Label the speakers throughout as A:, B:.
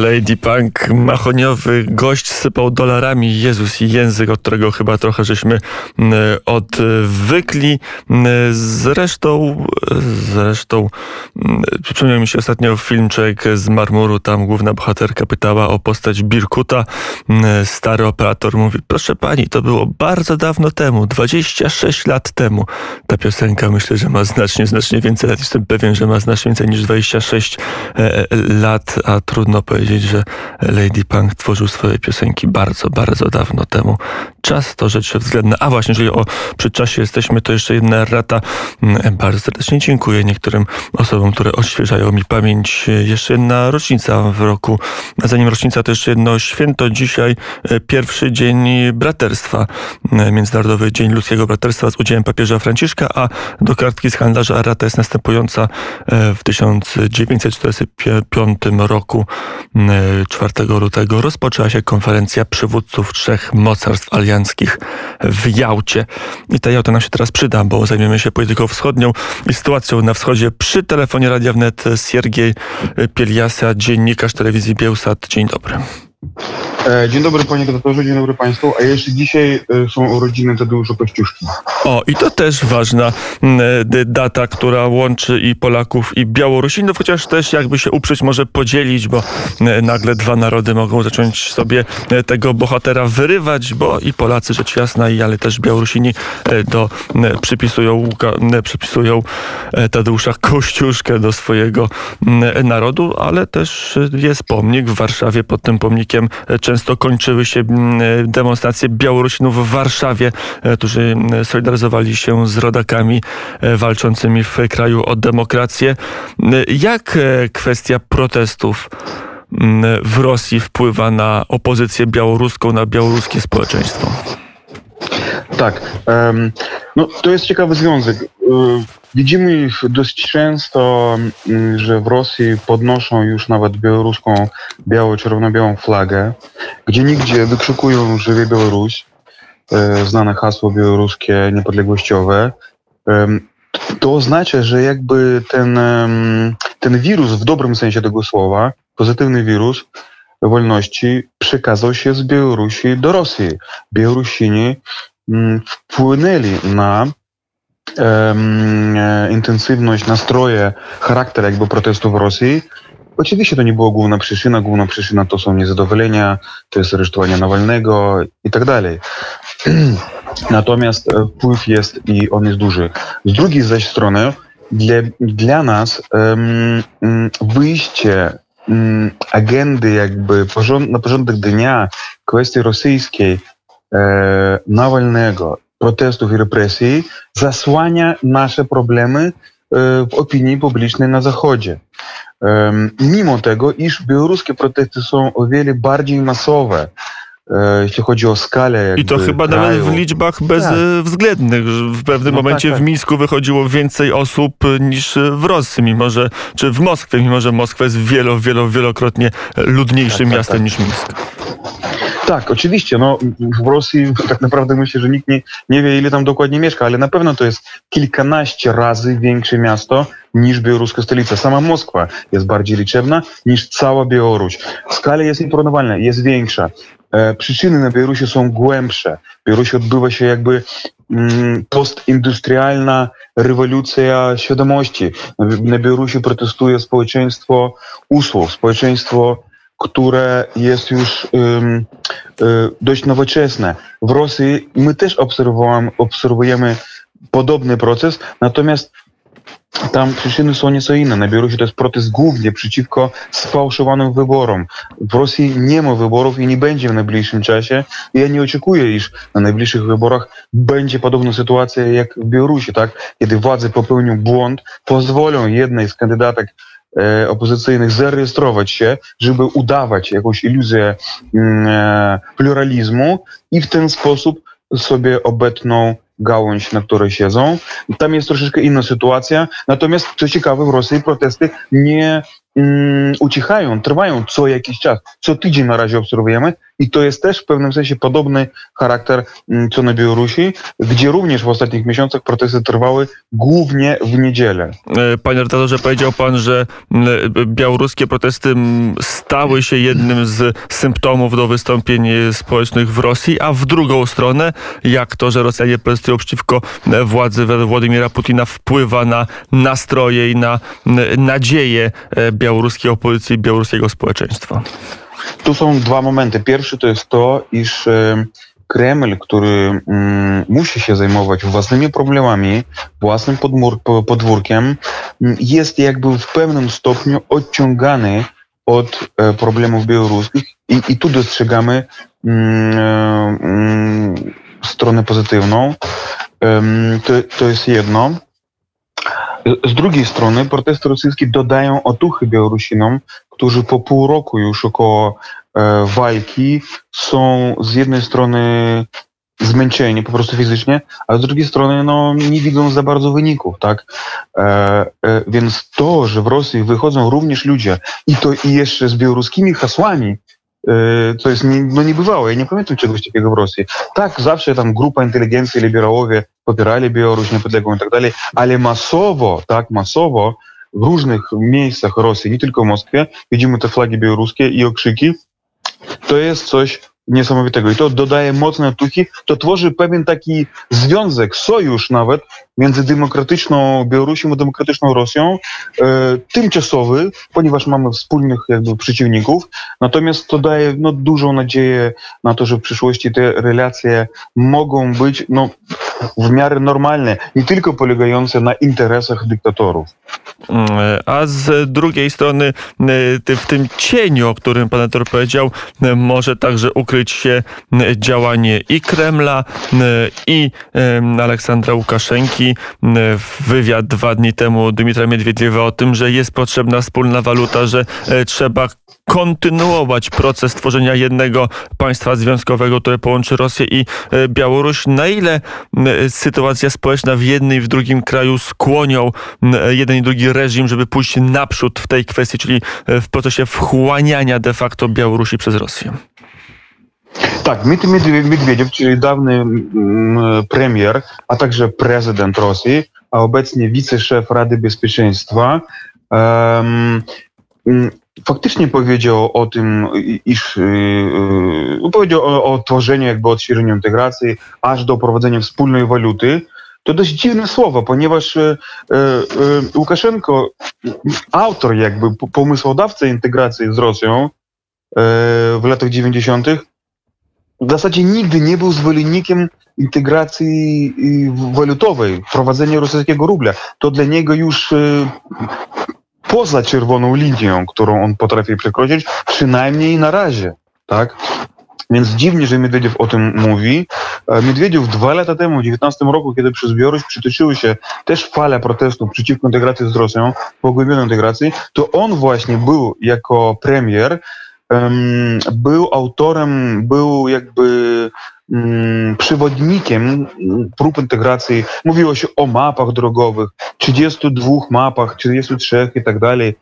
A: Lady Punk, machoniowy gość sypał dolarami Jezus i język, od którego chyba trochę żeśmy odwykli. Zresztą, zresztą przypomniał mi się ostatnio filmczek z Marmuru, tam główna bohaterka pytała o postać Birkuta. Stary operator mówi, proszę pani, to było bardzo dawno temu, 26 lat temu. Ta piosenka myślę, że ma znacznie, znacznie więcej lat. Jestem pewien, że ma znacznie więcej niż 26 e, e, lat, a trudno powiedzieć powiedzieć, że Lady Punk tworzył swoje piosenki bardzo, bardzo dawno temu. Czas to rzecz względna. A właśnie, jeżeli o przedczasie jesteśmy, to jeszcze jedna rata. Mm, bardzo serdecznie dziękuję niektórym osobom, które odświeżają mi pamięć. Jeszcze jedna rocznica w roku. Zanim rocznica, to jeszcze jedno święto. Dzisiaj e, pierwszy dzień braterstwa. E, Międzynarodowy Dzień Ludzkiego Braterstwa z udziałem papieża Franciszka, a do kartki z handlarza rata jest następująca. E, w 1945 roku 4 lutego rozpoczęła się konferencja przywódców trzech mocarstw alianckich w Jałcie. I ta Jałta nam się teraz przyda, bo zajmiemy się polityką wschodnią i sytuacją na wschodzie. Przy telefonie Radia Wnet Siergiej Pieliasa, dziennikarz telewizji Bielsat. Dzień dobry.
B: E, dzień dobry panie redaktorze, dzień dobry państwu. A jeszcze dzisiaj e, są urodziny Tadeusza Kościuszki.
A: O, i to też ważna data, która łączy i Polaków, i Białorusinów, chociaż też jakby się uprzeć może podzielić, bo nagle dwa narody mogą zacząć sobie tego bohatera wyrywać, bo i Polacy rzecz jasna, i ale też Białorusini do, przypisują, przypisują Tadeusza Kościuszkę do swojego narodu, ale też jest pomnik w Warszawie pod tym pomnikiem często kończyły się mm, demonstracje Białorusinów w Warszawie, e, którzy solidaryzowali się z rodakami e, walczącymi w kraju o demokrację. Jak e, kwestia protestów w Rosji wpływa na opozycję białoruską, na białoruskie społeczeństwo?
B: Tak. No, to jest ciekawy związek. Widzimy dość często, że w Rosji podnoszą już nawet białoruską biało-czerwono-białą flagę, gdzie nigdzie wykrzykują Żywie Białoruś, e, znane hasło białoruskie niepodległościowe. To oznacza, że jakby ten, ten wirus w dobrym sensie tego słowa, pozytywny wirus wolności przekazał się z Białorusi do Rosji. Białorusini wpłynęli na intensywność, nastroje, charakter jakby protestu w Rosji. Oczywiście to nie była główna przyczyna. Główna przyczyna to są niezadowolenia, to jest aresztowanie Nawalnego i tak dalej. Natomiast wpływ jest i on jest duży. Z drugiej zaś strony dla, dla nas um, wyjście um, agendy jakby porząd, na porządek dnia kwestii rosyjskiej Nawalnego protestów i represji zasłania nasze problemy e, w opinii publicznej na Zachodzie. Mimo tego, iż białoruskie protesty są o wiele bardziej masowe, e, jeśli chodzi o skalę.
A: I to chyba kraju. nawet w liczbach bezwzględnych. W pewnym no momencie tak, tak. w Mińsku wychodziło więcej osób niż w Rosji, mimo że, czy w Moskwie, mimo że Moskwa jest wielo, wielo, wielokrotnie ludniejszym tak, tak, miastem tak. niż Mińsk.
B: Tak, oczywiście. No, w Rosji tak naprawdę myślę, że nikt nie, nie wie, ile tam dokładnie mieszka, ale na pewno to jest kilkanaście razy większe miasto niż białoruska stolica. Sama Moskwa jest bardziej liczebna niż cała Białoruś. Skala jest nieporównywalna, jest większa. E, przyczyny na Białorusi są głębsze. W Białorusi odbywa się jakby mm, postindustrialna rewolucja świadomości. Na, na Białorusi protestuje społeczeństwo usług, społeczeństwo które jest już um, dość nowoczesne. W Rosji my też obserwujemy podobny proces, natomiast tam przyczyny są nieco inne. Na Białorusi to jest protest głównie przeciwko sfałszowanym wyborom. W Rosji nie ma wyborów i nie będzie w najbliższym czasie. Ja nie oczekuję, iż na najbliższych wyborach będzie podobna sytuacja jak w Białorusi, tak? Kiedy władze popełnią błąd, pozwolą jednej z kandydatek opozycyjnych zarejestrować się, żeby udawać jakąś iluzję mm, e, pluralizmu i w ten sposób sobie obetną gałąź, na której siedzą. Tam jest troszeczkę inna sytuacja. Natomiast, co ciekawe, w Rosji protesty nie ucichają, trwają co jakiś czas. Co tydzień na razie obserwujemy i to jest też w pewnym sensie podobny charakter mm, co na Białorusi, gdzie również w ostatnich miesiącach protesty trwały głównie w niedzielę.
A: E, panie redaktorze, powiedział pan, że białoruskie protesty stały się jednym z symptomów do wystąpień społecznych w Rosji, a w drugą stronę, jak to, że Rosjanie protestują przeciwko władzy Władimira Putina wpływa na nastroje i na nadzieje e, białoruskiej opozycji białoruskiego społeczeństwa?
B: Tu są dwa momenty. Pierwszy to jest to, iż e, Kreml, który mm, musi się zajmować własnymi problemami, własnym podwórkiem, jest jakby w pewnym stopniu odciągany od e, problemów białoruskich i, i tu dostrzegamy mm, e, mm, stronę pozytywną. To, to jest jedno. Z drugiej strony protesty rosyjskie dodają otuchy Białorusinom, którzy po pół roku już około e, walki są z jednej strony zmęczeni po prostu fizycznie, a z drugiej strony no, nie widzą za bardzo wyników, tak? E, e, więc to, że w Rosji wychodzą również ludzie i to i jeszcze z białoruskimi hasłami, co jest nie, no niebywałe. Ja nie pamiętam czegoś takiego w Rosji. Tak, zawsze tam grupa inteligencji, liberałowie popierali Białoruś niepodległą i tak dalej, ale masowo, tak, masowo w różnych miejscach Rosji, nie tylko w Moskwie, widzimy te flagi białoruskie i okrzyki. To jest coś niesamowitego. I to dodaje mocne tuki, to tworzy pewien taki związek, sojusz nawet między demokratyczną Białorusią a demokratyczną Rosją, e, tymczasowy, ponieważ mamy wspólnych jakby przeciwników, natomiast to daje no, dużą nadzieję na to, że w przyszłości te relacje mogą być no, w miarę normalne, nie tylko polegające na interesach dyktatorów.
A: Mm, a z drugiej strony e, w tym cieniu, o którym pan Etor powiedział, e, może także ukryć się działanie i Kremla, i Aleksandra Łukaszenki, wywiad dwa dni temu Dmitra Miedwiediewa o tym, że jest potrzebna wspólna waluta, że trzeba kontynuować proces tworzenia jednego państwa związkowego, które połączy Rosję i e, Białoruś. Na ile sytuacja społeczna w jednym i w drugim kraju skłonią jeden i drugi reżim, żeby pójść naprzód w tej kwestii, czyli e, w procesie wchłaniania de facto Białorusi przez Rosję?
B: Tak, Dmitry Medvedev, czyli dawny premier, a także prezydent Rosji, a obecnie wiceszef Rady Bezpieczeństwa, faktycznie powiedział o tym, iż yy, powiedział o, o tworzeniu, jakby odświeżeniu integracji, aż do prowadzenia wspólnej waluty. To dość dziwne słowo, ponieważ e, e, Łukaszenko, autor jakby pomysłodawca integracji z Rosją w latach 90., w zasadzie nigdy nie był zwolennikiem integracji walutowej, wprowadzenia rosyjskiego rubla. To dla niego już poza czerwoną linią, którą on potrafi przekroczyć, przynajmniej na razie, tak? Więc dziwnie, że Miedwiediew o tym mówi. Miedwiediew dwa lata temu, w 2019 roku, kiedy przez Białoruś przytoczyły się też fale protestów przeciwko integracji z Rosją, pogłębionej integracji, to on właśnie był jako premier był autorem, był jakby mm, przewodnikiem prób integracji. Mówiło się o mapach drogowych, 32 mapach, 43 i tak dalej.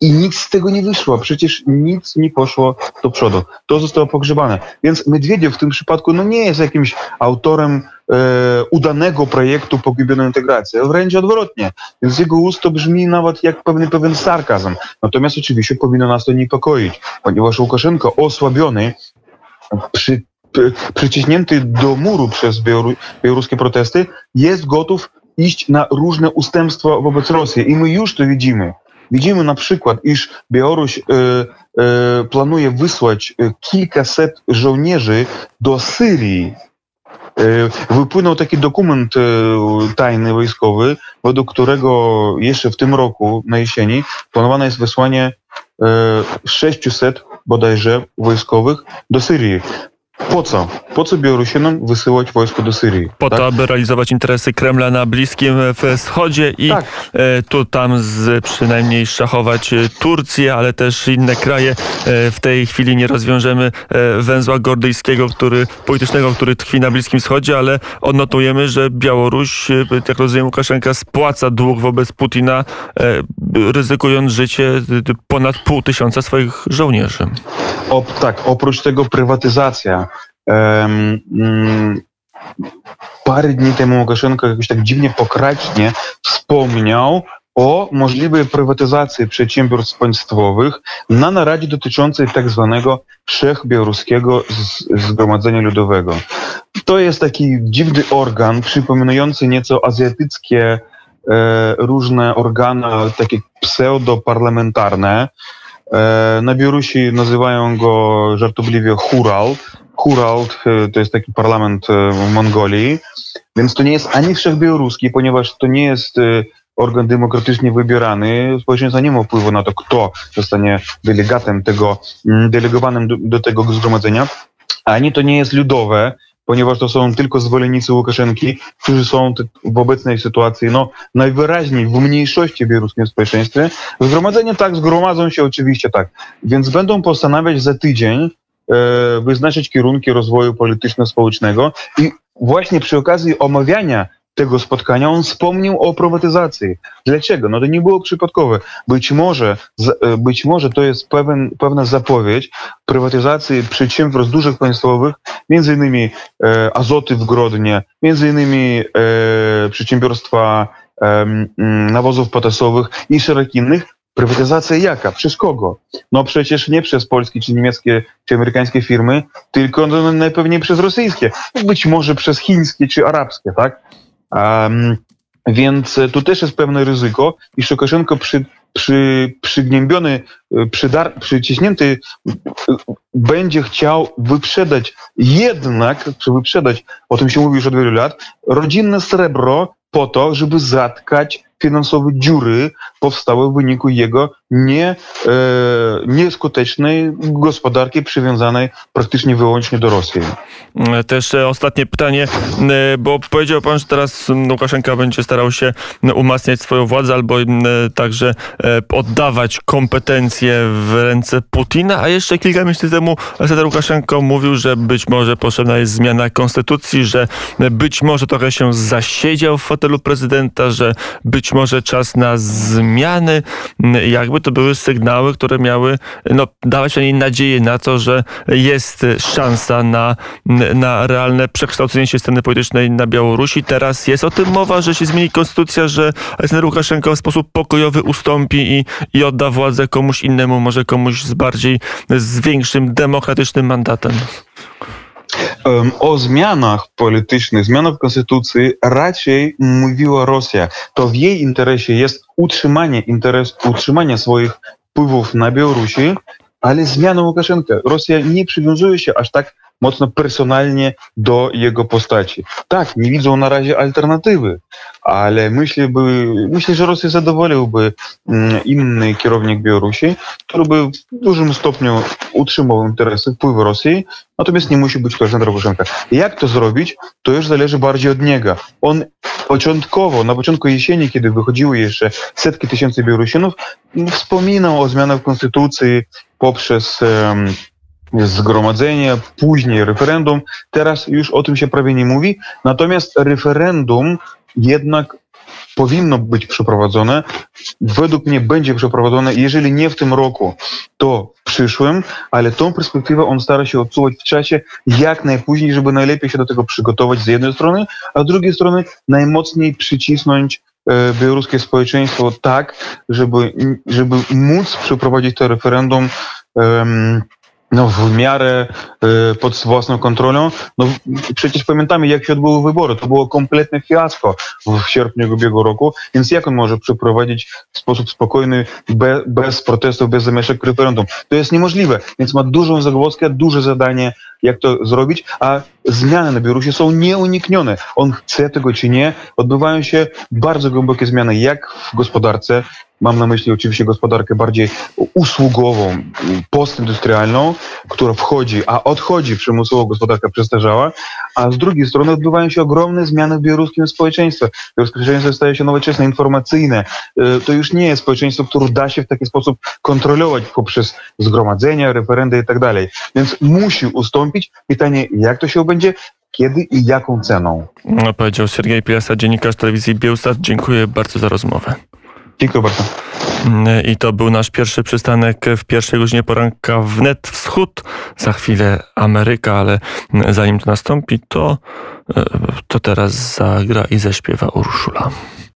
B: I nic z tego nie wyszło. Przecież nic nie poszło do przodu. To zostało pogrzebane. Więc Medwiediew w tym przypadku no nie jest jakimś autorem e, udanego projektu pogubionej integracji, wręcz odwrotnie. Więc z jego ust to brzmi nawet jak pewien, pewien sarkazm. Natomiast oczywiście powinno nas to niepokoić, ponieważ Łukaszenko osłabiony przy przyciśnięty do muru przez białoruskie protesty, jest gotów iść na różne ustępstwa wobec Rosji. I my już to widzimy. Widzimy na przykład, iż Białoruś e, e, planuje wysłać e, kilkaset żołnierzy do Syrii. E, wypłynął taki dokument tajny wojskowy, według którego jeszcze w tym roku, na jesieni, planowane jest wysłanie 600 bodajże wojskowych do Syrii. Po co? Po co Białorusinom wysyłać wojsko do Syrii?
A: Po tak? to, aby realizować interesy Kremla na Bliskim Wschodzie i tak. E, tu tam z, przynajmniej szachować e, Turcję, ale też inne kraje. E, w tej chwili nie rozwiążemy węzła gordyjskiego, który, politycznego, który tkwi na Bliskim Wschodzie, ale odnotujemy, że Białoruś, jak rozumiem Łukaszenka, spłaca dług wobec Putina, ryzykując życie ponad pół tysiąca swoich żołnierzy.
B: O, tak, oprócz tego prywatyzacja. Um, parę dni temu Łukaszenko jakoś tak dziwnie pokracznie wspomniał o możliwej prywatyzacji przedsiębiorstw państwowych na naradzie dotyczącej tak zwanego Wszechbiałoruskiego Zgromadzenia Ludowego. To jest taki dziwny organ, przypominający nieco azjatyckie e, różne organy, takie pseudoparlamentarne, E, na Białorusi nazywają go żartobliwie Hural. Hural e, to jest taki parlament e, w Mongolii, więc to nie jest ani wszechbiałoruski, ponieważ to nie jest organ demokratycznie wybierany. Społeczeństwo nie ma wpływu na to, kto zostanie delegatem tego, delegowanym do, do tego zgromadzenia. Ani to nie jest ludowe, ponieważ to są tylko zwolennicy Łukaszenki, którzy są w obecnej sytuacji no, najwyraźniej w mniejszości w białoruskim społeczeństwie. Zgromadzenie tak, zgromadzą się oczywiście tak. Więc będą postanawiać za tydzień e, wyznaczyć kierunki rozwoju polityczno-społecznego i właśnie przy okazji omawiania tego spotkania on wspomniał o prywatyzacji. Dlaczego? No to nie było przypadkowe. Być może, e, być może to jest pewien, pewna zapowiedź prywatyzacji przedsiębiorstw dużych państwowych, między innymi e, Azoty w Grodnie, między innymi e, przedsiębiorstwa e, nawozów potasowych i szereg innych, Prywatyzacja jaka? Przez kogo? No przecież nie przez polskie, czy niemieckie, czy amerykańskie firmy, tylko no, najpewniej przez rosyjskie. Być może przez chińskie, czy arabskie, tak? Um, więc tu też jest pewne ryzyko i Łukaszenko przy, przy, przygnębiony, przydar, przyciśnięty będzie chciał wyprzedać jednak, czy wyprzedać, o tym się mówi już od wielu lat, rodzinne srebro po to, żeby zatkać finansowe dziury powstałe w wyniku jego nie, e, nieskutecznej gospodarki przywiązanej praktycznie wyłącznie do Rosji.
A: Też e, ostatnie pytanie, e, bo powiedział pan, że teraz Łukaszenka będzie starał się umacniać swoją władzę albo także oddawać kompetencje w ręce Putina, a jeszcze kilka miesięcy temu Aleksander Łukaszenko mówił, że być może potrzebna jest zmiana konstytucji, że być może trochę się zasiedział w fotelu prezydenta, że być może czas na zmiany. Jakby to były sygnały, które miały no, dawać niej nadzieję na to, że jest szansa na, na realne przekształcenie się sceny politycznej na Białorusi. Teraz jest o tym mowa, że się zmieni konstytucja, że Aleksander Łukaszenko w sposób pokojowy ustąpi i, i odda władzę komuś innemu, może komuś z bardziej, z większym demokratycznym mandatem.
B: O zmianach politycznych, zmianach w konstytucji raczej mówiła Rosja. To w jej interesie jest utrzymanie, interes, utrzymanie swoich wpływów na Białorusi, ale zmiana Łukaszenka. Rosja nie przywiązuje się aż tak mocno personalnie do jego postaci. Tak, nie widzą na razie alternatywy, ale myślę, by, myślę że Rosję zadowoliłby mm, inny kierownik Białorusi, który by w dużym stopniu utrzymał interesy, wpływy Rosji, natomiast nie musi być to Aleksander Łukaszenka. Jak to zrobić, to już zależy bardziej od niego. On początkowo, na początku jesieni, kiedy wychodziły jeszcze setki tysięcy Białorusinów, wspominał o zmianach w konstytucji poprzez um, zgromadzenie, później referendum. Teraz już o tym się prawie nie mówi. Natomiast referendum jednak powinno być przeprowadzone. Według mnie będzie przeprowadzone, jeżeli nie w tym roku, to w przyszłym, ale tą perspektywę on stara się odsuwać w czasie jak najpóźniej, żeby najlepiej się do tego przygotować z jednej strony, a z drugiej strony najmocniej przycisnąć e, białoruskie społeczeństwo tak, żeby, żeby móc przeprowadzić to referendum um, no, w miarę y, pod własną kontrolą. No, przecież pamiętamy, jak się odbyły wybory. To było kompletne fiasko w sierpniu ubiegłego roku, więc jak on może przeprowadzić w sposób spokojny, be, bez protestów, bez zamieszek referendum? To jest niemożliwe, więc ma dużą zagwozdkę, duże zadanie jak to zrobić, a zmiany na Białorusi są nieuniknione. On chce tego czy nie, odbywają się bardzo głębokie zmiany, jak w gospodarce, Mam na myśli oczywiście gospodarkę bardziej usługową, postindustrialną, która wchodzi, a odchodzi przymusowo gospodarka przestarzała, a z drugiej strony odbywają się ogromne zmiany w białoruskim społeczeństwie. Białoruskie społeczeństwo staje się nowoczesne, informacyjne. Y, to już nie jest społeczeństwo, które da się w taki sposób kontrolować poprzez zgromadzenia, referendy i tak dalej. Więc musi ustąpić. Pytanie, jak to się będzie? Kiedy i jaką ceną?
A: No, powiedział Sergiej Piasa, dziennikarz telewizji Bielsat. Dziękuję bardzo za rozmowę.
B: Dziękuję bardzo.
A: I to był nasz pierwszy przystanek w pierwszej godzinie poranka wnet wschód. Za chwilę Ameryka, ale zanim to nastąpi, to, to teraz zagra i zaśpiewa Urszula.